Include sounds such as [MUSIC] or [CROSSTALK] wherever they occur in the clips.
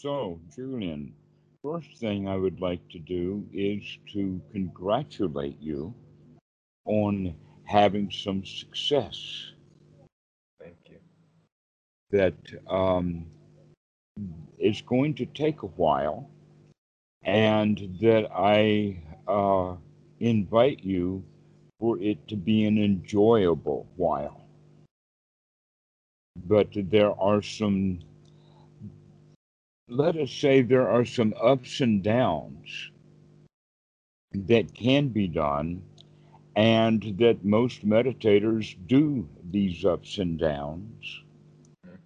So, Julian, first thing I would like to do is to congratulate you on having some success. Thank you. That um, it's going to take a while, and that I uh, invite you for it to be an enjoyable while. But there are some, let us say, there are some ups and downs that can be done, and that most meditators do these ups and downs,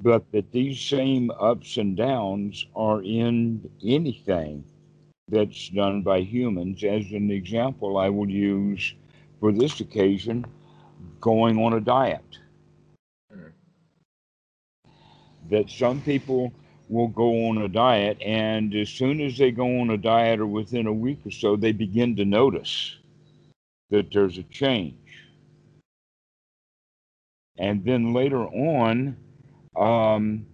but that these same ups and downs are in anything that's done by humans. As an example, I will use for this occasion going on a diet. Mm. That some people will go on a diet, and as soon as they go on a diet or within a week or so, they begin to notice that there's a change. And then later on, um,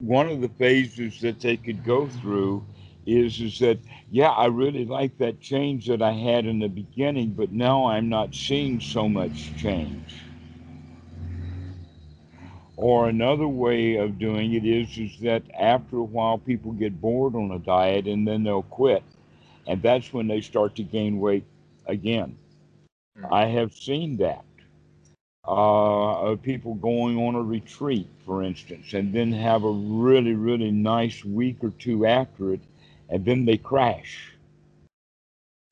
one of the phases that they could go through is is that yeah i really like that change that i had in the beginning but now i'm not seeing so much change or another way of doing it is is that after a while people get bored on a diet and then they'll quit and that's when they start to gain weight again Mm. i have seen that uh, of people going on a retreat for instance and then have a really really nice week or two after it and then they crash.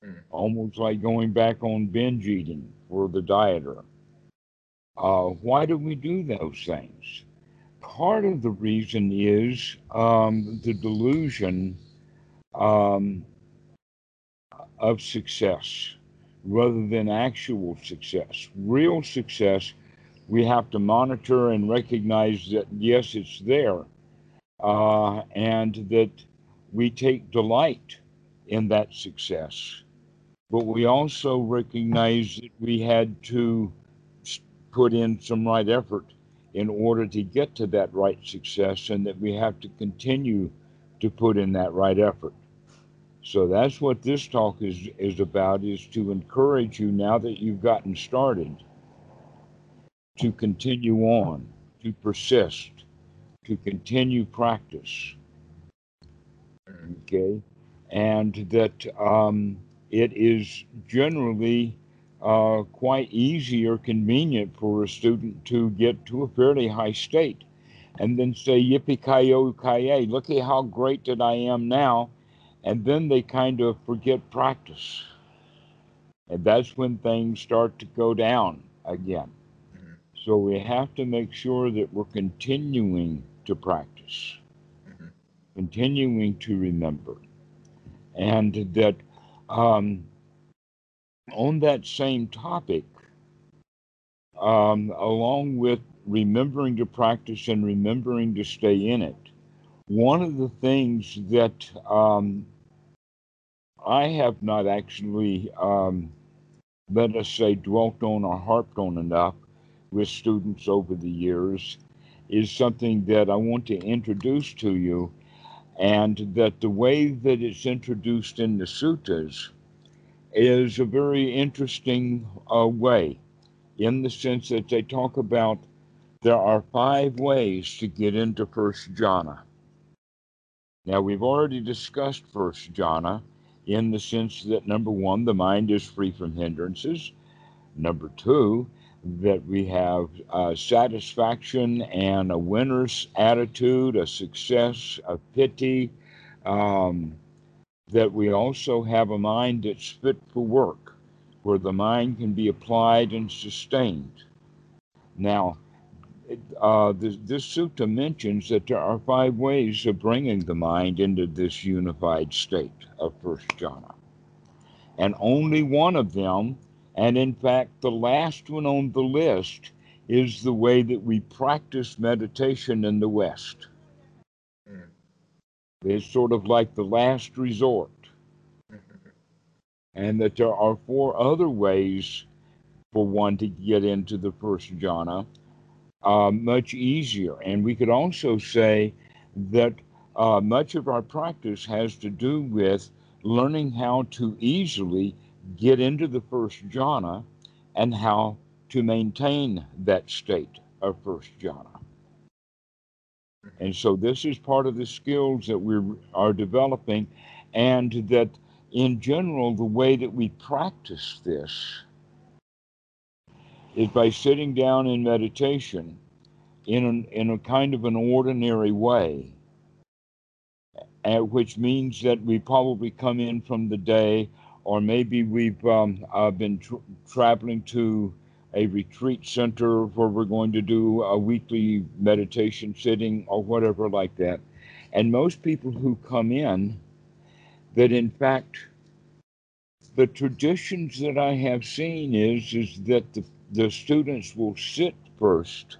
Mm. Almost like going back on binge eating for the dieter. Uh, why do we do those things? Part of the reason is um, the delusion um, of success rather than actual success. Real success, we have to monitor and recognize that, yes, it's there, uh, and that we take delight in that success. But we also recognize that we had to put in some right effort in order to get to that right success and that we have to continue to put in that right effort. So that's what this talk is, is about is to encourage you now that you've gotten started to continue on, to persist, to continue practice okay, and that um, it is generally uh, quite easy or convenient for a student to get to a fairly high state and then say, yippee ki look at how great that I am now. And then they kind of forget practice. And that's when things start to go down again. Mhm. So we have to make sure that we're continuing to practice Mhm. continuing to remember. And that um, on that same topic, um, along with remembering to practice and remembering to stay in it, one of the things that um, I have not actually, um, let us say, dwelt on or harped on enough with students over the years is something that I want to introduce to you and that the way that it's introduced in the suttas is a very interesting uh, way in the sense that they talk about there are five ways to get into first jhana. Now, we've already discussed first jhana in the sense that number one, the mind is free from hindrances. Number two, that we have uh, satisfaction and a winner's attitude, a success, a piti, um, that we also have a mind that's fit for work, where the mind can be applied and sustained. Now, uh, this, this sutta mentions that there are five ways of bringing the mind into this unified state of first jhana. And only one of them and in fact, the last one on the list is the way that we practice meditation in the West. It's sort of like the last resort. And that there are four other ways for one to get into the first jhana, uh, much easier. And we could also say that uh, much of our practice has to do with learning how to easily get into the first jhana and how to maintain that state of first jhana. And so this is part of the skills that we are developing, and that in general, the way that we practice this is by sitting down in meditation in, an, in a kind of an ordinary way, which means that we probably come in from the day, or maybe we've um, uh, been tr- traveling to a retreat center where we're going to do a weekly meditation sitting or whatever like that. And most people who come in, that in fact, the traditions that I have seen is is that the, the students will sit first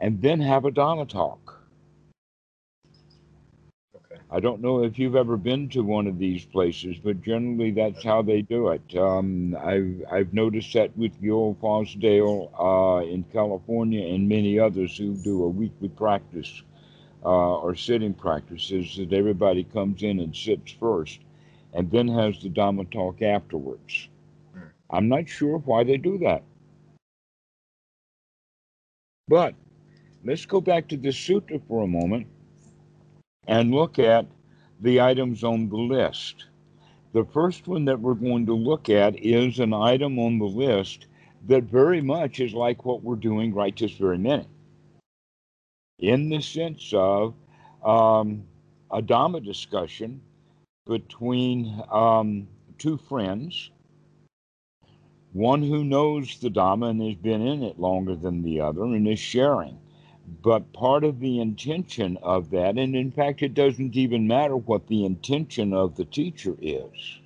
and then have a Dhamma talk. I don't know if you've ever been to one of these places, but generally that's how they do it. Um, I've, I've noticed that with Gil Fronsdal uh, in California and many others who do a weekly practice uh, or sitting practices that everybody comes in and sits first and then has the Dhamma talk afterwards. Hmm. I'm not sure why they do that. But let's go back to the sutta for a moment and look at the items on the list. The first one that we're going to look at is an item on the list that very much is like what we're doing right this very minute, in the sense of um, a Dhamma discussion between um, two friends, one who knows the Dhamma and has been in it longer than the other and is sharing. But part of the intention of that, and in fact, it doesn't even matter what the intention of the teacher is.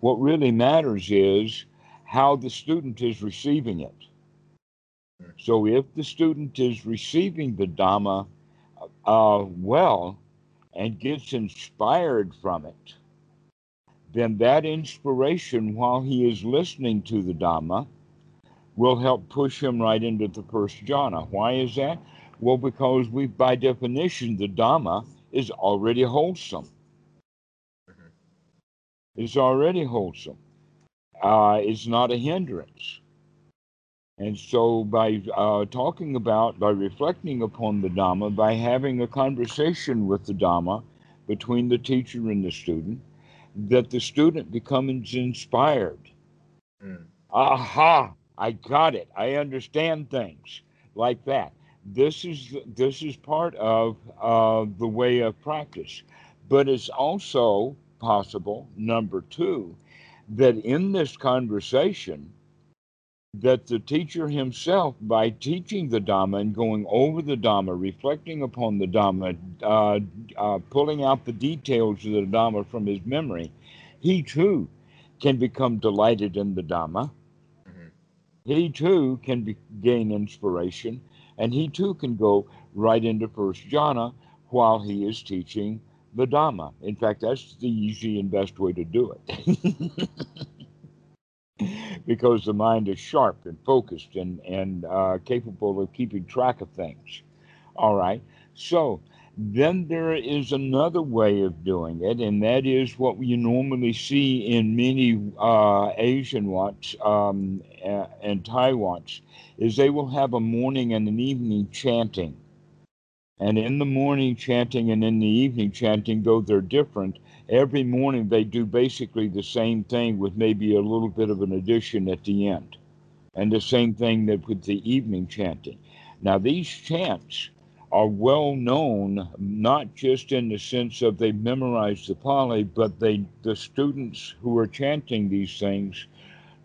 What really matters is how the student is receiving it. So if the student is receiving the Dhamma uh, well and gets inspired from it, then that inspiration while he is listening to the Dhamma will help push him right into the first jhana. Why is that? Well, because we, by definition, the Dhamma is already wholesome. It's already wholesome. Uh, it's not a hindrance. And so, by uh, talking about, by reflecting upon the Dhamma, by having a conversation with the Dhamma between the teacher and the student, that the student becomes inspired. Mm. Aha! I got it. I understand things like that. This is this is part of uh, the way of practice, but it's also possible. Number two, that in this conversation, that the teacher himself, by teaching the Dhamma and going over the Dhamma, reflecting upon the Dhamma, uh, uh, pulling out the details of the Dhamma from his memory, he too can become delighted in the Dhamma he too can be, gain inspiration and he too can go right into first jhana while he is teaching the dhamma. In fact that's the easy and best way to do it. [LAUGHS] Because the mind is sharp and focused and, and uh, capable of keeping track of things. All right. So then there is another way of doing it, and that is what you normally see in many uh, Asian wats um, and Thai wats, is they will have a morning and an evening chanting. And in the morning chanting and in the evening chanting, though they're different, every morning they do basically the same thing with maybe a little bit of an addition at the end. And the same thing that with the evening chanting. Now, these chants are well known, not just in the sense of they memorize the Pali, but they the students who are chanting these things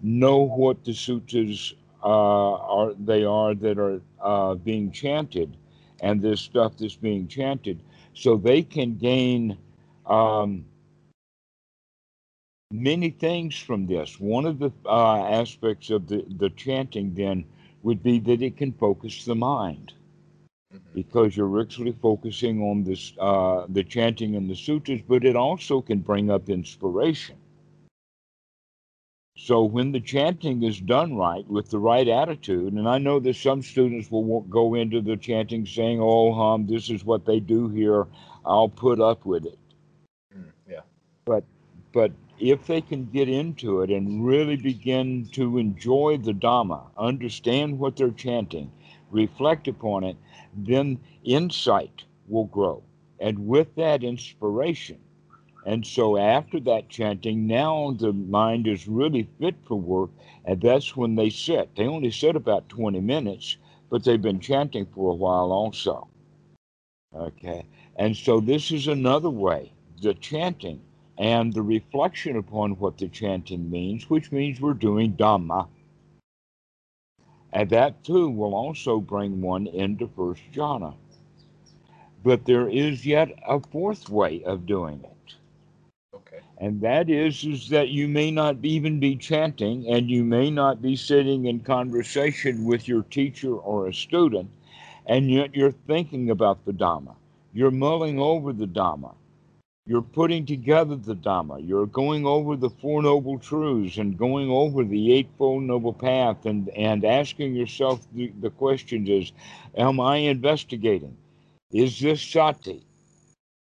know what the suttas uh, are they are that are uh, being chanted, and this stuff that's being chanted, so they can gain um, many things from this. One of the uh, aspects of the, the chanting then would be that it can focus the mind because you're actually focusing on this uh, the chanting and the sutras, but it also can bring up inspiration. So when the chanting is done right with the right attitude, and I know that some students will go into the chanting saying, "Oh, hum, this is what they do here. I'll put up with it. Mm, yeah. But but if they can get into it and really begin to enjoy the Dhamma, understand what they're chanting, reflect upon it, then insight will grow. And with that inspiration, and so after that chanting, now the mind is really fit for work, and that's when they sit. They only sit about 20 minutes, but they've been chanting for a while also. Okay, and so this is another way the chanting and the reflection upon what the chanting means, which means we're doing Dhamma. And that too will also bring one into first jhana. But there is yet a fourth way of doing it. Okay. And that is, is that you may not even be chanting and you may not be sitting in conversation with your teacher or a student, and yet you're thinking about the Dhamma. You're mulling over the Dhamma. You're putting together the Dhamma. You're going over the Four Noble Truths and going over the Eightfold Noble Path and, and asking yourself the, the questions is, am I investigating? Is this sati?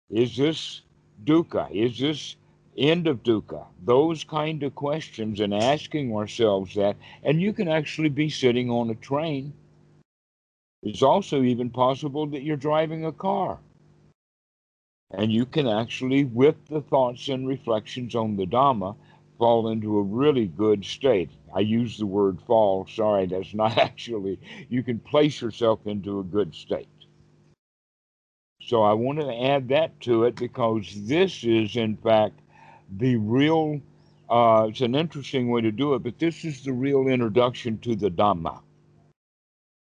Is this dukkha? Is this end of dukkha? Those kind of questions and asking ourselves that. And you can actually be sitting on a train. It's also even possible that you're driving a car and you can actually, with the thoughts and reflections on the Dhamma, fall into a really good state. I use the word fall, sorry, that's not [LAUGHS] actually, you can place yourself into a good state. So I wanted to add that to it because this is, in fact, the real, uh, it's an interesting way to do it, but this is the real introduction to the Dhamma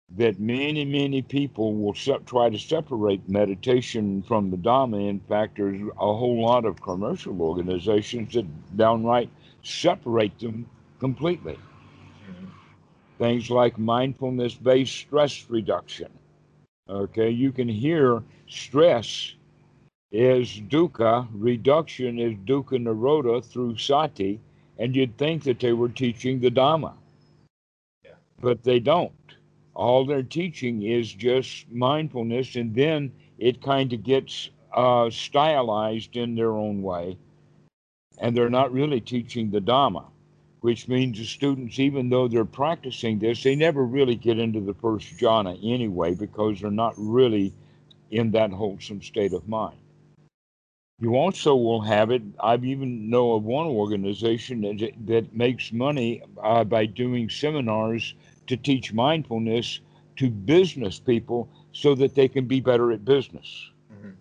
that many, many people will try to separate meditation from the Dhamma. In fact, there's a whole lot of commercial organizations that downright separate them completely. Mhm. Things like mindfulness based stress reduction. Okay, you can hear stress is dukkha, reduction is dukkha nirodha through sati, and you'd think that they were teaching the Dhamma. Yeah. But they don't all they're teaching is just mindfulness, and then it kind of gets uh, stylized in their own way. And they're not really teaching the Dhamma, which means the students, even though they're practicing this, they never really get into the first jhana anyway because they're not really in that wholesome state of mind. You also will have it. I even know of one organization that, that makes money uh, by doing seminars to teach mindfulness to business people so that they can be better at business. Mhm.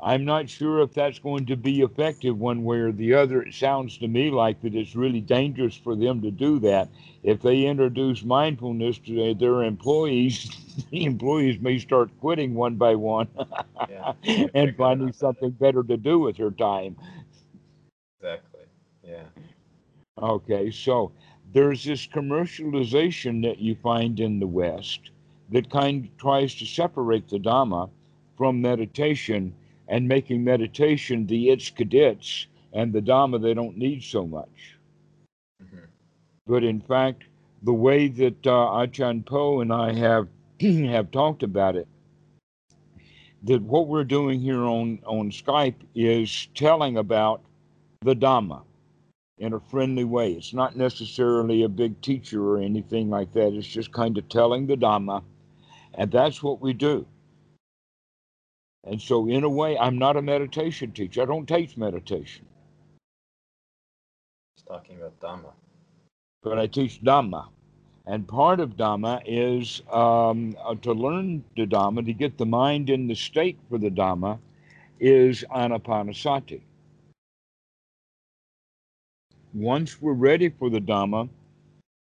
I'm not sure if that's going to be effective one way or the other. It sounds to me like that it's really dangerous for them to do that. If they introduce mindfulness to their employees, [LAUGHS] the employees may start quitting one by one [LAUGHS] Yeah. and finding that- something better to do with their time. Exactly. Yeah. Okay, so there's this commercialization that you find in the West that kind of tries to separate the Dhamma from meditation and making meditation the its cadets and the Dhamma they don't need so much. Mhm. But in fact, the way that uh, Achan Po and I have [CLEARS THROAT] have talked about it, that what we're doing here on, on Skype is telling about the Dhamma in a friendly way. It's not necessarily a big teacher or anything like that. It's just kind of telling the Dhamma, and that's what we do. And so, in a way, I'm not a meditation teacher. I don't teach meditation, Just talking about Dhamma. but I teach Dhamma. And part of Dhamma is um, uh, to learn the Dhamma, to get the mind in the state for the Dhamma, is anapanasati. Once we're ready for the Dhamma,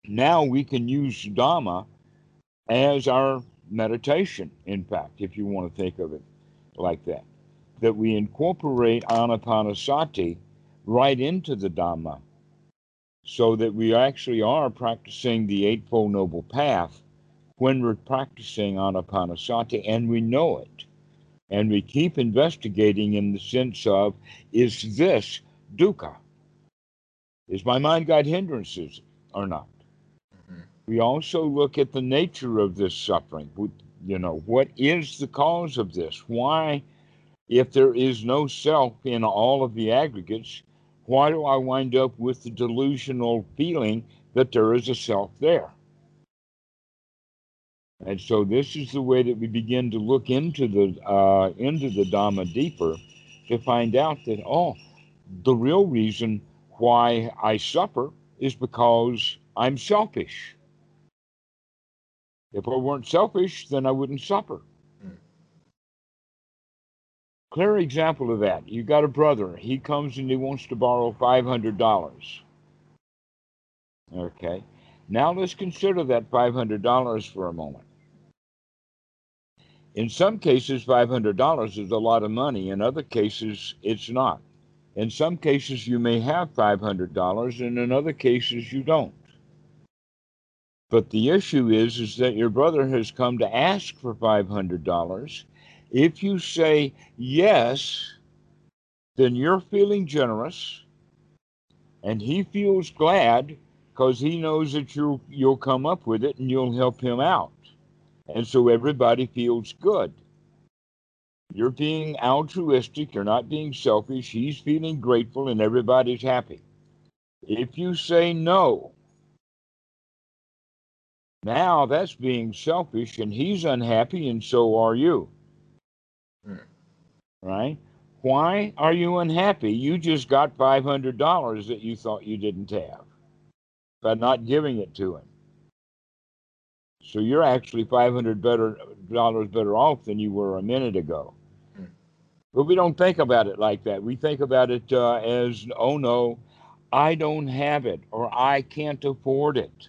now we can use Dhamma as our meditation, in fact, if you want to think of it like that. That we incorporate anapanasati right into the Dhamma so that we actually are practicing the Eightfold Noble Path when we're practicing anapanasati and we know it. And we keep investigating in the sense of is this dukkha? Is my mind got hindrances or not? Mhm. We also look at the nature of this suffering. You know, what is the cause of this? Why, if there is no self in all of the aggregates, why do I wind up with the delusional feeling that there is a self there? And so this is the way that we begin to look into the uh, into the Dhamma deeper to find out that oh, the real reason why I suffer is because I'm selfish. If I weren't selfish, then I wouldn't suffer. Mm. Clear example of that. You got a brother. He comes and he wants to borrow five hundred dollars. Okay. Now let's consider that five hundred dollars for a moment. In some cases, five hundred dollars is a lot of money. In other cases, it's not. In some cases, you may have five hundred dollars, and in other cases, you don't. But the issue is, is that your brother has come to ask for $500. If you say yes, then you're feeling generous and he feels glad because he knows that you'll, you'll come up with it and you'll help him out. And so everybody feels good. You're being altruistic, you're not being selfish. He's feeling grateful and everybody's happy. If you say no, now that's being selfish, and he's unhappy, and so are you. Hmm. Right? Why are you unhappy? You just got $500 that you thought you didn't have by not giving it to him. So you're actually $500 better, dollars better off than you were a minute ago. But we don't think about it like that. We think about it uh, as, oh no, I don't have it, or I can't afford it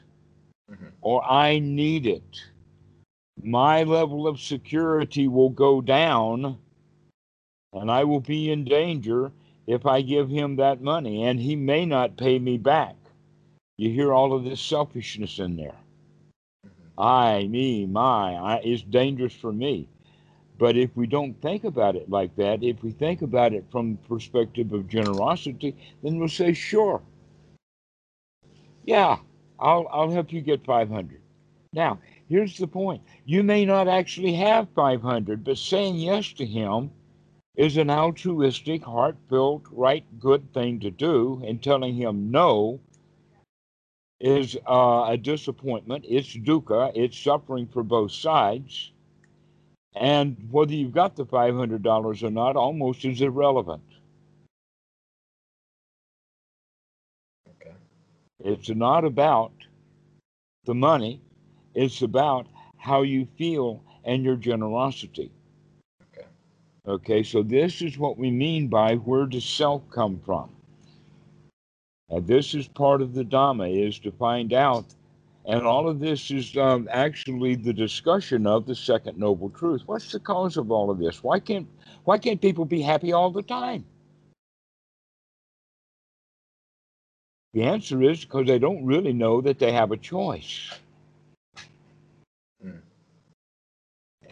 Mhm. or I need it, my level of security will go down and I will be in danger if I give him that money and he may not pay me back. You hear all of this selfishness in there. Mhm. I, me, my, I, it's dangerous for me. But if we don't think about it like that, if we think about it from the perspective of generosity, then we'll say, sure. Yeah, I'll I'll help you get 500. Now, here's the point. You may not actually have 500, but saying yes to him is an altruistic, heartfelt, right good thing to do, and telling him no is uh, a disappointment. It's dukkha. It's suffering for both sides. And whether you've got the $500 or not almost is irrelevant. Okay. It's not about the money, it's about how you feel and your generosity. Okay. Okay, so this is what we mean by where does self come from? And this is part of the Dhamma is to find out, and all of this is um, actually the discussion of the second noble truth. What's the cause of all of this? Why can't why can't people be happy all the time? The answer is because they don't really know that they have a choice. Mm.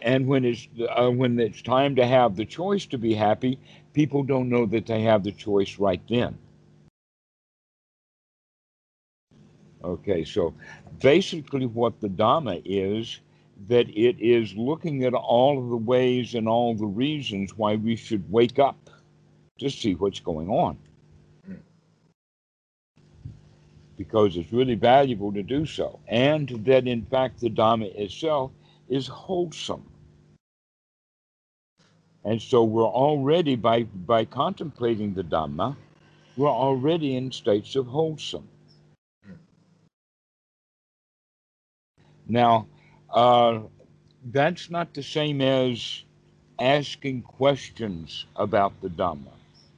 And when it's uh, when it's time to have the choice to be happy, people don't know that they have the choice right then. Okay, so basically, what the Dhamma is that it is looking at all of the ways and all the reasons why we should wake up to see what's going on. Because it's really valuable to do so, and that in fact the Dhamma itself is wholesome. And so we're already by by contemplating the Dhamma, we're already in states of wholesome. Now, uh, that's not the same as asking questions about the Dhamma,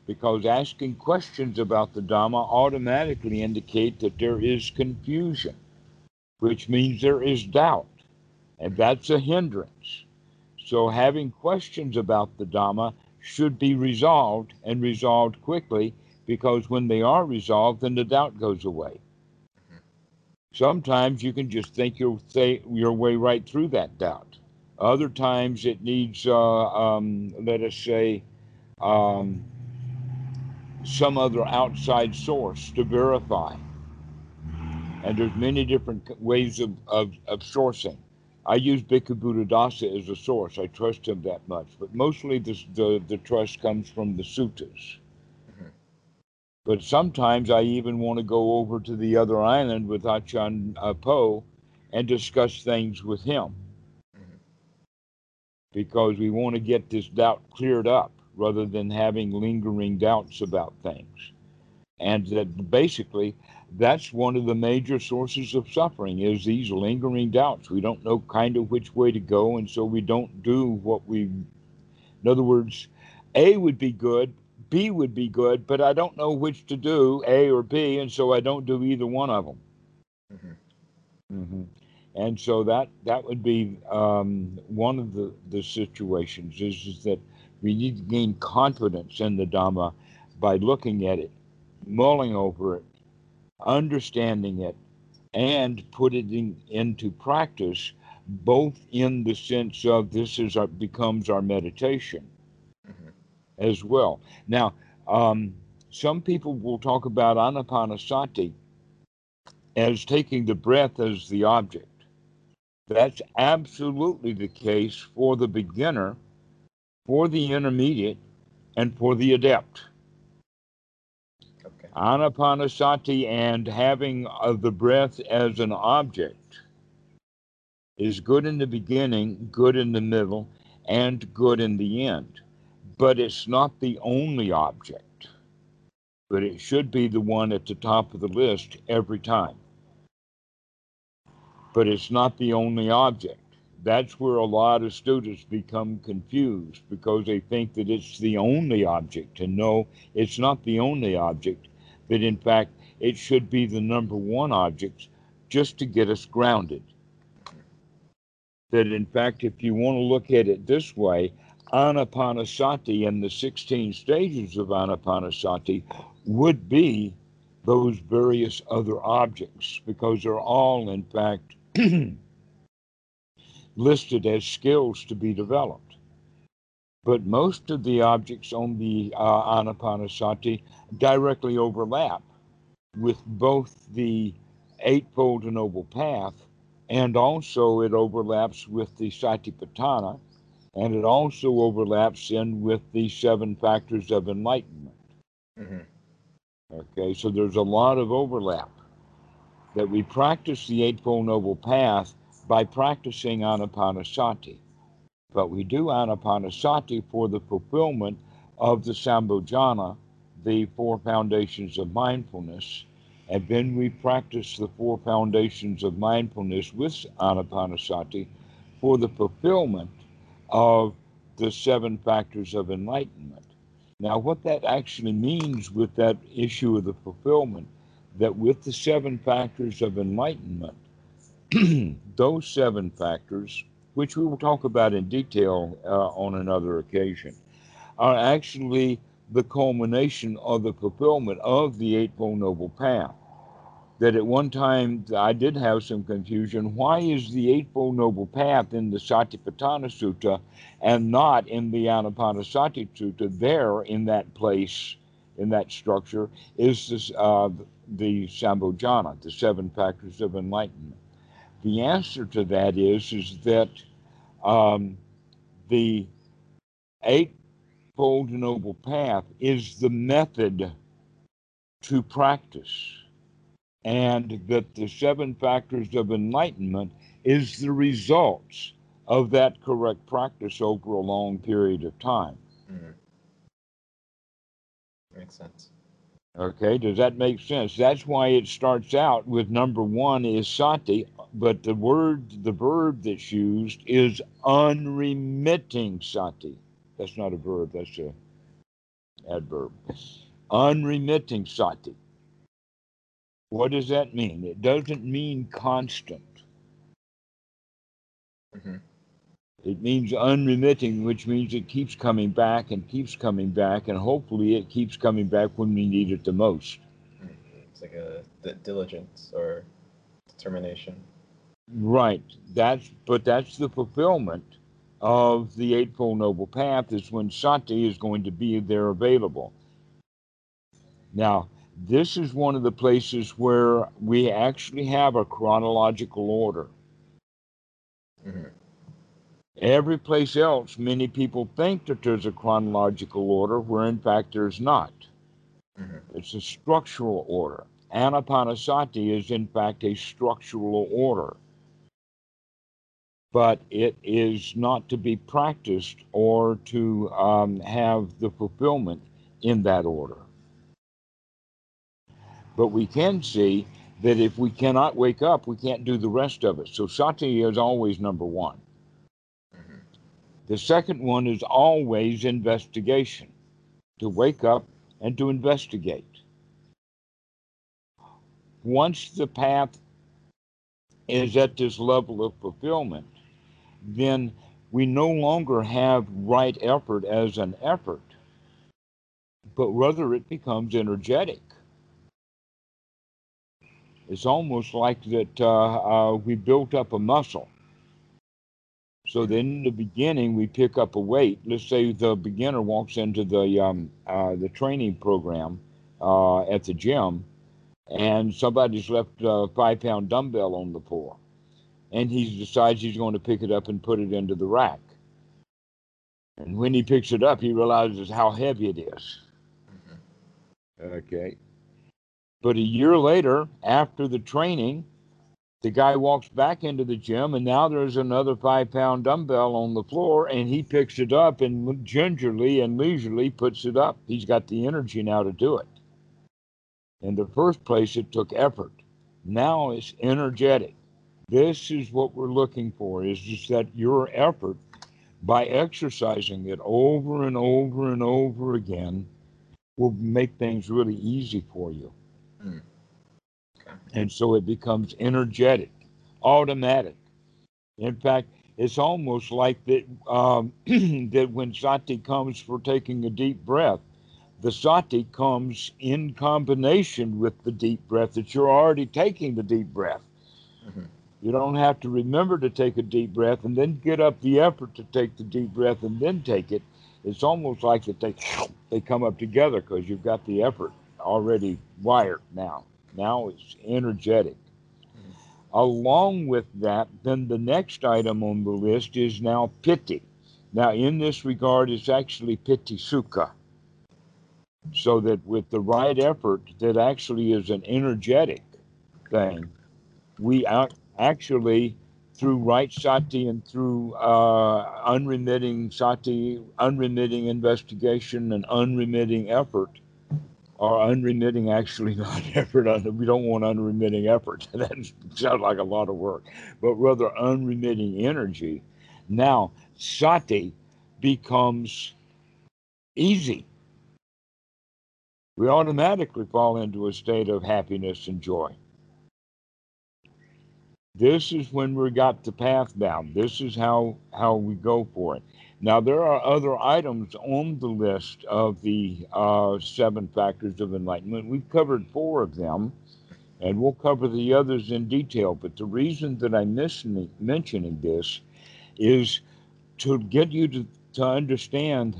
because asking questions about the Dhamma automatically indicate that there is confusion, which means there is doubt, and that's a hindrance. So, having questions about the Dhamma should be resolved and resolved quickly, because when they are resolved, then the doubt goes away. Sometimes you can just think your th- your way right through that doubt. Other times it needs, uh, um, let us say, um, some other outside source to verify. And there's many different ways of, of, of sourcing. I use Bhikkhu Buddhadasa as a source. I trust him that much. But mostly the, the, the trust comes from the suttas. But sometimes I even want to go over to the other island with Achan uh, Po and discuss things with him Mhm. because we want to get this doubt cleared up rather than having lingering doubts about things. And that basically that's one of the major sources of suffering is these lingering doubts. We don't know kind of which way to go, and so we don't do what we. In other words, A would be good, B would be good, but I don't know which to do, A or B, and so I don't do either one of them. Mhm. hmm And so that that would be um, one of the, the situations is, is that we need to gain confidence in the Dhamma by looking at it, mulling over it, understanding it, and putting it into practice, both in the sense of this is our, becomes our meditation. As well. Now, um, some people will talk about anapanasati as taking the breath as the object. That's absolutely the case for the beginner, for the intermediate, and for the adept. Okay. Anapanasati and having of the breath as an object is good in the beginning, good in the middle, and good in the end. But it's not the only object. But it should be the one at the top of the list every time. But it's not the only object. That's where a lot of students become confused because they think that it's the only object. And no, it's not the only object, but in fact, it should be the number one object just to get us grounded. That in fact, if you want to look at it this way, anapanasati and the 16 stages of anapanasati would be those various other objects because they're all, in fact, [CLEARS THROAT] listed as skills to be developed. But most of the objects on the uh, anapanasati directly overlap with both the Eightfold Noble Path and also it overlaps with the Satipatthana and it also overlaps in with the seven factors of enlightenment. Mhm. Okay, so there's a lot of overlap that we practice the Eightfold Noble Path by practicing Anapanasati. But we do Anapanasati for the fulfillment of the Sambhojana, the four foundations of mindfulness. And then we practice the four foundations of mindfulness with Anapanasati for the fulfillment of the seven factors of enlightenment. Now, what that actually means with that issue of the fulfillment, that with the seven factors of enlightenment, [CLEARS THROAT] those seven factors, which we will talk about in detail uh, on another occasion, are actually the culmination of the fulfillment of the Eightfold Noble Path. That at one time I did have some confusion. Why is the Eightfold Noble Path in the Satipatthana Sutta and not in the Anapanasati Sutta? There, in that place, in that structure, is this, uh, the Sambhojana, the seven factors of enlightenment. The answer to that is is that um, the Eightfold Noble Path is the method to practice, and that the seven factors of enlightenment is the results of that correct practice over a long period of time. Mhm. Makes sense. Okay, does that make sense? That's why it starts out with number one is sati, but the word, the verb that's used is unremitting sati. That's not a verb, that's a adverb. Unremitting sati. What does that mean? It doesn't mean constant. Mhm. It means unremitting, which means it keeps coming back and keeps coming back, and hopefully it keeps coming back when we need it the most. Mhm. It's like a d- diligence or determination. Right. That's but that's the fulfillment of the Eightfold Noble Path is when sati is going to be there available. Now, this is one of the places where we actually have a chronological order. Mhm. Every place else, many people think that there's a chronological order, where in fact there's not. Mhm. It's a structural order. Anapanasati is in fact a structural order, but it is not to be practiced or to um, have the fulfillment in that order. But we can see that if we cannot wake up, we can't do the rest of it. So sati is always number one. Mhm. The second one is always investigation, to wake up and to investigate. Once the path is at this level of fulfillment, then we no longer have right effort as an effort, but rather it becomes energetic. It's almost like that uh, uh, we built up a muscle. So then in the beginning, we pick up a weight. Let's say the beginner walks into the um, uh, the training program uh, at the gym, and somebody's left a five pound dumbbell on the floor, and he decides he's going to pick it up and put it into the rack. And when he picks it up, he realizes how heavy it is. Mhm. Okay. But a year later, after the training, the guy walks back into the gym, and now there's another five pound dumbbell on the floor, and he picks it up and gingerly and leisurely puts it up. He's got the energy now to do it. In the first place, it took effort. Now it's energetic. This is what we're looking for is just that your effort by exercising it over and over and over again will make things really easy for you. Mm. Okay. And so it becomes energetic, automatic. In fact, it's almost like that um, [CLEARS THROAT] that when sati comes for taking a deep breath, the sati comes in combination with the deep breath that you're already taking the deep breath. Mhm. You don't have to remember to take a deep breath and then get up the effort to take the deep breath and then take it. It's almost like that they they come up together because you've got the effort already wired now. Now it's energetic. Along with that, then the next item on the list is now piti. Now, in this regard, it's actually piti sukha. So that with the right effort, that actually is an energetic thing, we actually, through right sati and through uh, unremitting sati, unremitting investigation, and unremitting effort, or unremitting actually [LAUGHS] not effort, uh, we don't want unremitting effort. [LAUGHS] that sounds like a lot of work, but rather unremitting energy. Now, sati becomes easy. We automatically fall into a state of happiness and joy. This is when we got the path down. This is how how we go for it. Now there are other items on the list of the uh, seven factors of enlightenment. We've covered four of them, and we'll cover the others in detail. But the reason that I'm mentioning, mentioning this is to get you to, to understand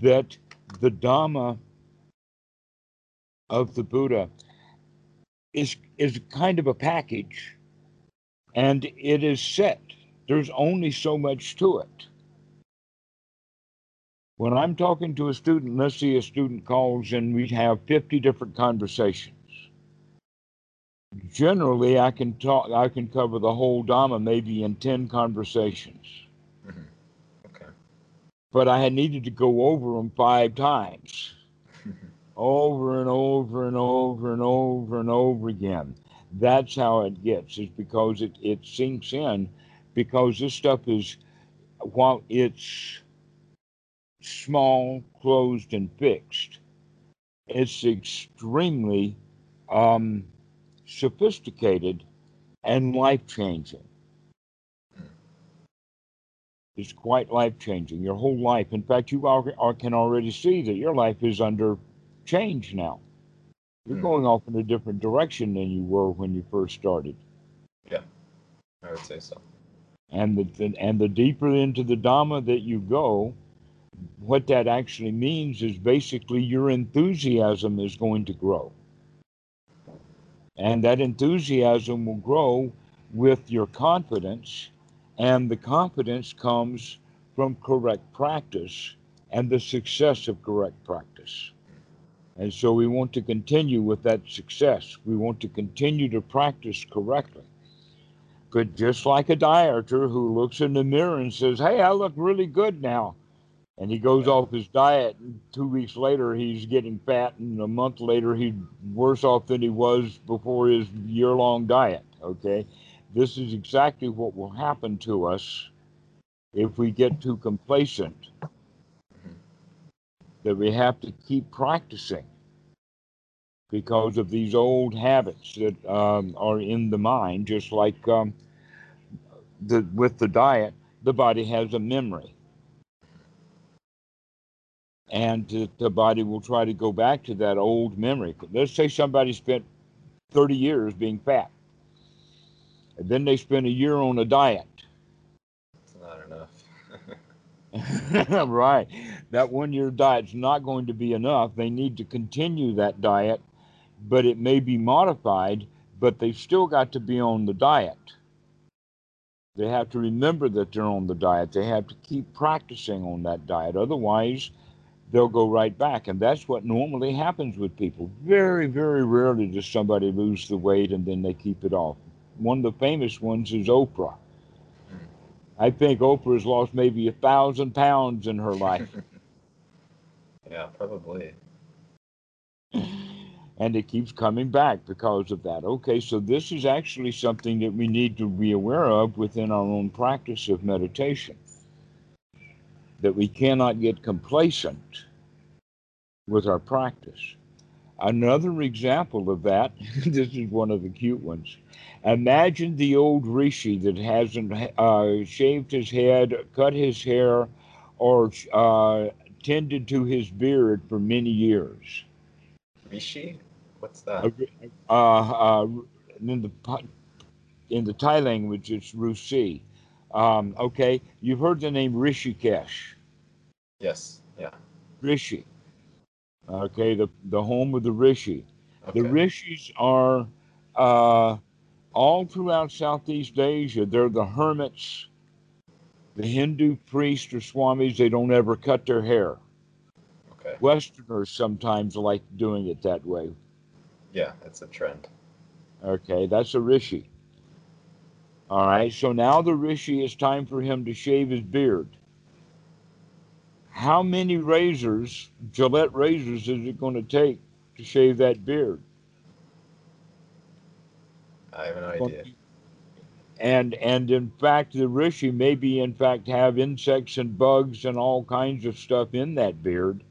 that the Dhamma of the Buddha is is kind of a package and it is set. There's only so much to it. When I'm talking to a student, let's see a student calls and we have 50 different conversations. Generally, I can talk, I can cover the whole Dhamma maybe in 10 conversations, Mhm. Okay. but I had needed to go over them five times, [LAUGHS] over and over and over and over and over again. That's how it gets, is because it, it sinks in, because this stuff is, while it's small, closed, and fixed, it's extremely um, sophisticated and life changing. It's quite life changing. Your whole life. In fact, you are, are, can already see that your life is under change now. You're Hmm. going off in a different direction than you were when you first started. Yeah, I would say so. And the, the and the deeper into the Dhamma that you go, what that actually means is basically your enthusiasm is going to grow. And that enthusiasm will grow with your confidence And the confidence comes from correct practice and the success of correct practice. And so we want to continue with that success. We want to continue to practice correctly. But just like a dieter who looks in the mirror and says, Hey, I look really good now. And he goes off his diet, and two weeks later, he's getting fat, and a month later, he's worse off than he was before his year long diet. Okay. This is exactly what will happen to us if we get too complacent that we have to keep practicing because of these old habits that um, are in the mind, just like um, the, with the diet, the body has a memory. And the, body will try to go back to that old memory. Let's say somebody spent 30 years being fat, and then they spend a year on a diet. It's not enough. [LAUGHS] right. That [LAUGHS] one year diet's not going to be enough. They need to continue that diet, but it may be modified, but they've still got to be on the diet. They have to remember that they're on the diet. They have to keep practicing on that diet. Otherwise, they'll go right back. And that's what normally happens with people. Very, very rarely does somebody lose the weight and then they keep it off. One of the famous ones is Oprah. I think Oprah has lost maybe a thousand pounds in her life. [LAUGHS] yeah, probably. And it keeps coming back because of that. Okay, so this is actually something that we need to be aware of within our own practice of meditation. That we cannot get complacent with our practice. Another example of that, [LAUGHS] this is one of the cute ones. Imagine the old rishi that hasn't uh, shaved his head, cut his hair, or uh, tended to his beard for many years. Rishi? What's that? Uh, uh, in the in the Thai language, it's Rusi. Um, okay, you've heard the name Rishikesh. Yes. Yeah. Rishi. Okay, the the home of the Rishi. Okay. The Rishis are uh, all throughout Southeast Asia. They're the hermits, the Hindu priests or swamis. They don't ever cut their hair. Okay. Westerners sometimes like doing it that way. Yeah, it's a trend. Okay, that's a rishi. All right, so now the rishi, is time for him to shave his beard. How many razors, Gillette razors, is it going to take to shave that beard? I have no idea. And and in fact, the rishi may be in fact have insects and bugs and all kinds of stuff in that beard,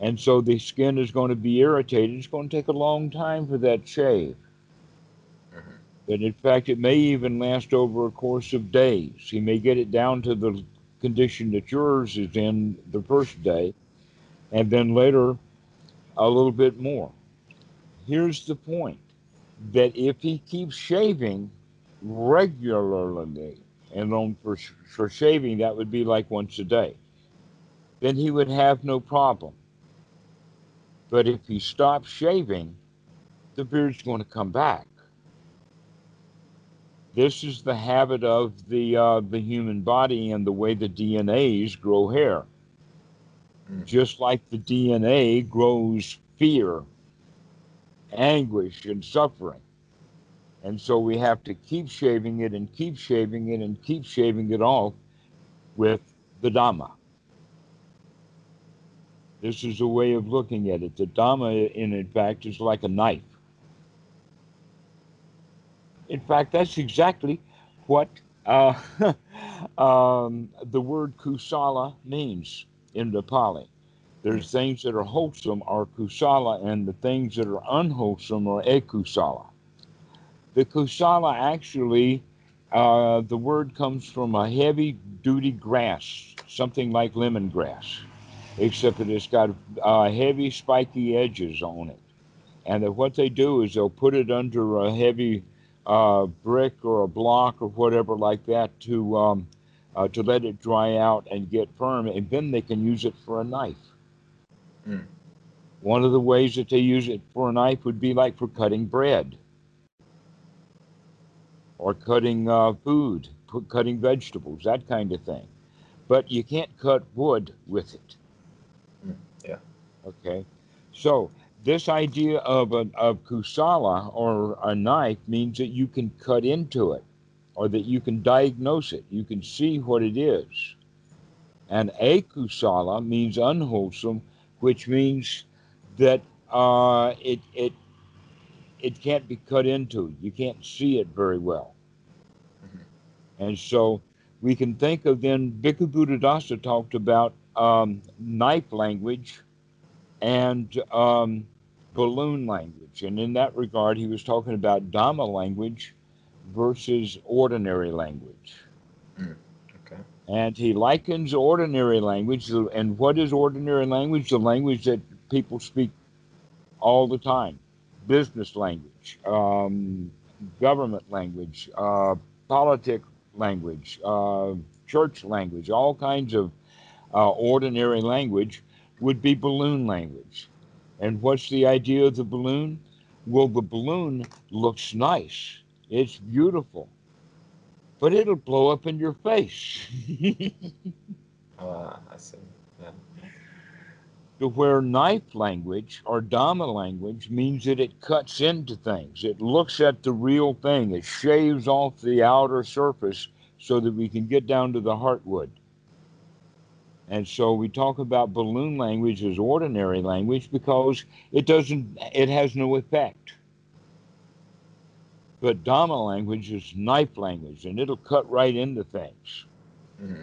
and so the skin is going to be irritated. It's going to take a long time for that shave. But in fact, it may even last over a course of days. He may get it down to the condition that yours is in the first day, and then later a little bit more. Here's the point that if he keeps shaving regularly, and on for, for shaving, that would be like once a day, then he would have no problem. But if he stops shaving, the beard's going to come back. This is the habit of the uh, the human body and the way the DNAs grow hair. Mm. Just like the DNA grows fear, anguish, and suffering. And so we have to keep shaving it and keep shaving it and keep shaving it off with the Dhamma. This is a way of looking at it. The Dhamma, in, in fact, is like a knife. In fact, that's exactly what uh, [LAUGHS] um, the word kusala means in the Pali. There's things that are wholesome are kusala, and the things that are unwholesome are akusala. The kusala actually, uh, the word comes from a heavy duty grass, something like lemongrass, except that it's got uh, heavy spiky edges on it. And that what they do is they'll put it under a heavy uh, brick or a block or whatever like that to um, uh, to let it dry out and get firm, and then they can use it for a knife. Mm. One of the ways that they use it for a knife would be like for cutting bread or cutting uh, food, cutting vegetables, that kind of thing. But you can't cut wood with it. Mm, yeah. Okay. So this idea of a of kusala or a knife means that you can cut into it or that you can diagnose it. You can see what it is. And akusala means unwholesome, which means that uh, it it it can't be cut into. You can't see it very well. Mm-hmm. And so we can think of then Bhikkhu Buddhadasa talked about um, knife language and um, balloon language. And in that regard, he was talking about Dhamma language versus ordinary language. Mm, okay. And he likens ordinary language. And what is ordinary language? The language that people speak all the time business language, um, government language, uh, politic language, uh, church language, all kinds of uh, ordinary language would be balloon language. And what's the idea of the balloon? Well, the balloon looks nice, it's beautiful, but it'll blow up in your face. uh, [LAUGHS] I see. Yeah. To where knife language or Dhamma language means that it cuts into things. It looks at the real thing. It shaves off the outer surface so that we can get down to the heartwood. And so we talk about balloon language as ordinary language because it doesn't, it has no effect. But Dhamma language is knife language and it'll cut right into things. Mm-hmm.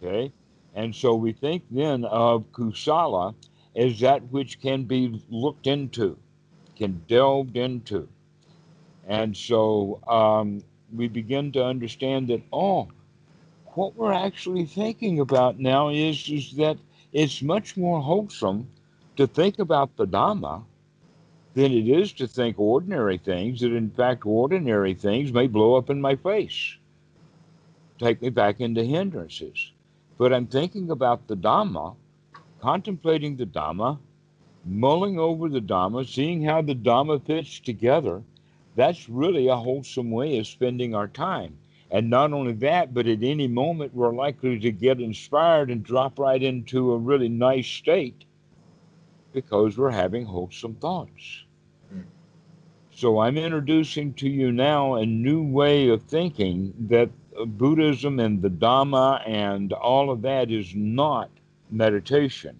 Okay? And so we think then of kusala as that which can be looked into, can delved into. And so um, we begin to understand that, oh, what we're actually thinking about now is, is that it's much more wholesome to think about the Dhamma than it is to think ordinary things, that in fact, ordinary things may blow up in my face, take me back into hindrances. But I'm thinking about the Dhamma, contemplating the Dhamma, mulling over the Dhamma, seeing how the Dhamma fits together. That's really a wholesome way of spending our time. And not only that, but at any moment we're likely to get inspired and drop right into a really nice state because we're having wholesome thoughts. So I'm introducing to you now a new way of thinking that Buddhism and the Dhamma and all of that is not meditation,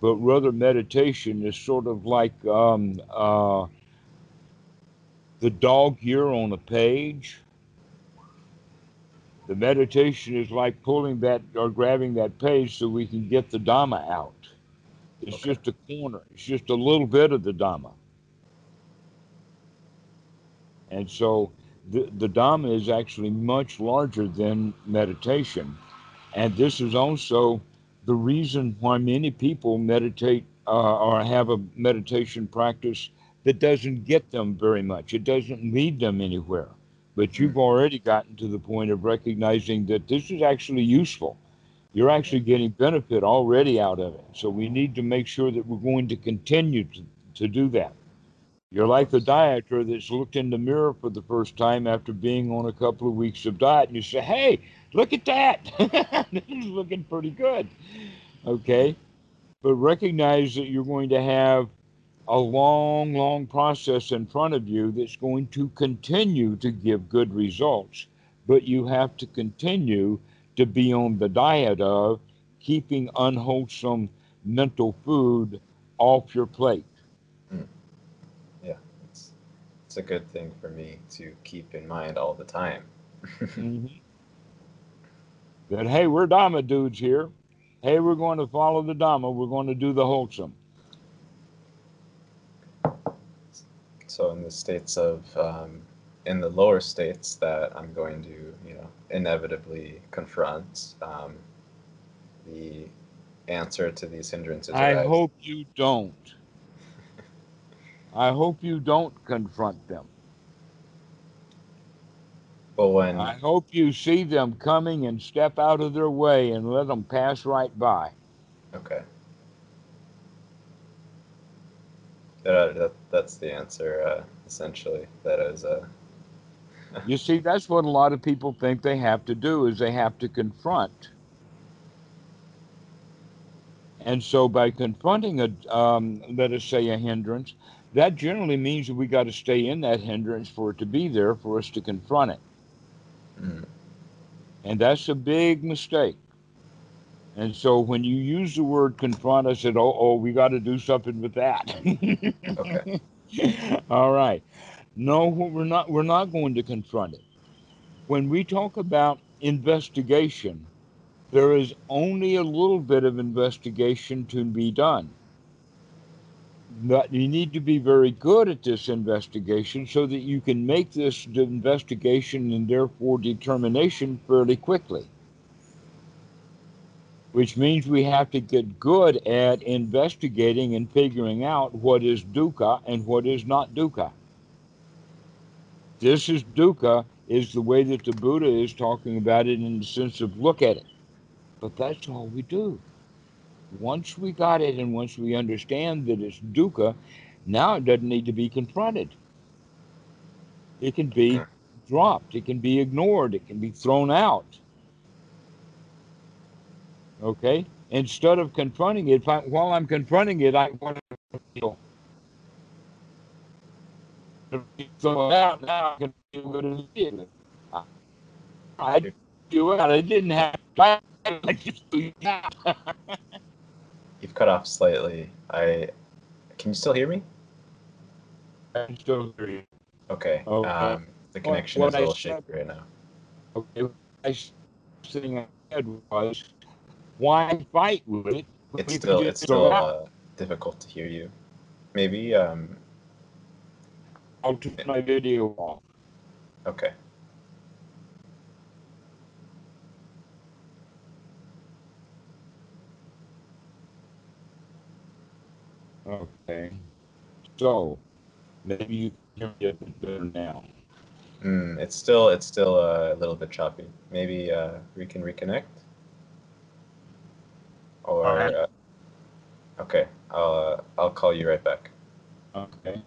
but rather meditation is sort of like um, uh, the dog ear on a page the meditation is like pulling that or grabbing that page so we can get the Dhamma out. It's okay. just a corner, it's just a little bit of the Dhamma. And so the, the Dhamma is actually much larger than meditation. And this is also the reason why many people meditate uh, or have a meditation practice that doesn't get them very much. It doesn't lead them anywhere but you've hmm. already gotten to the point of recognizing that this is actually useful. You're actually getting benefit already out of it. So we need to make sure that we're going to continue to, to do that. You're like the dieter that's looked in the mirror for the first time after being on a couple of weeks of diet, and you say, Hey, look at that. [LAUGHS] this is looking pretty good. Okay. But recognize that you're going to have a long, long process in front of you that's going to continue to give good results. But you have to continue to be on the diet of keeping unwholesome mental food off your plate. Mm. Yeah, it's, it's a good thing for me to keep in mind all the time. [LAUGHS] mm-hmm. That, hey, we're Dhamma dudes here. Hey, we're going to follow the Dhamma. We're going to do the wholesome. So in the states of um, in the lower states that I'm going to you know inevitably confront um, the answer to these hindrances. I arrives. hope you don't. I hope you don't confront them. But when I hope you see them coming and step out of their way and let them pass right by. Okay. That, that that's the answer uh, essentially. That is uh, [LAUGHS] you see, that's what a lot of people think they have to do is they have to confront. And so by confronting a, um, let us say, a hindrance, that generally means that we got to stay in that hindrance for it to be there for us to confront it. Mm. And that's a big mistake. And so when you use the word confront, I said, oh, oh, we got to do something with that. Okay. [LAUGHS] All right. No, we're not. We're not going to confront it. When we talk about investigation, there is only a little bit of investigation to be done. But you need to be very good at this investigation so that you can make this investigation and therefore determination fairly quickly. Which means we have to get good at investigating and figuring out what is dukkha and what is not dukkha. This is dukkha, is the way that the Buddha is talking about it in the sense of look at it. But that's all we do. Once we got it and once we understand that it's dukkha, now it doesn't need to be confronted. It can be hmm. dropped, it can be ignored, it can be thrown out. Okay? Instead of confronting it, while I'm confronting it, I want to feel. So out now I can feel good immediately. I do it. I didn't have time. I just do that. You've cut off slightly. I can you still hear me? I'm still hear you. Okay. Okay. Um, the Well, connection what is a I little shaky right now. Okay. I thing I said was, why fight with it? It's still it's still uh, difficult to hear you. Maybe um I'll turn my video off. okay. Okay. So maybe you can hear me a bit better now. Mm, it's still it's still uh, a little bit choppy. Maybe uh, we can reconnect. Or Alright. uh, okay, I'll uh, I'll call you right back. Okay.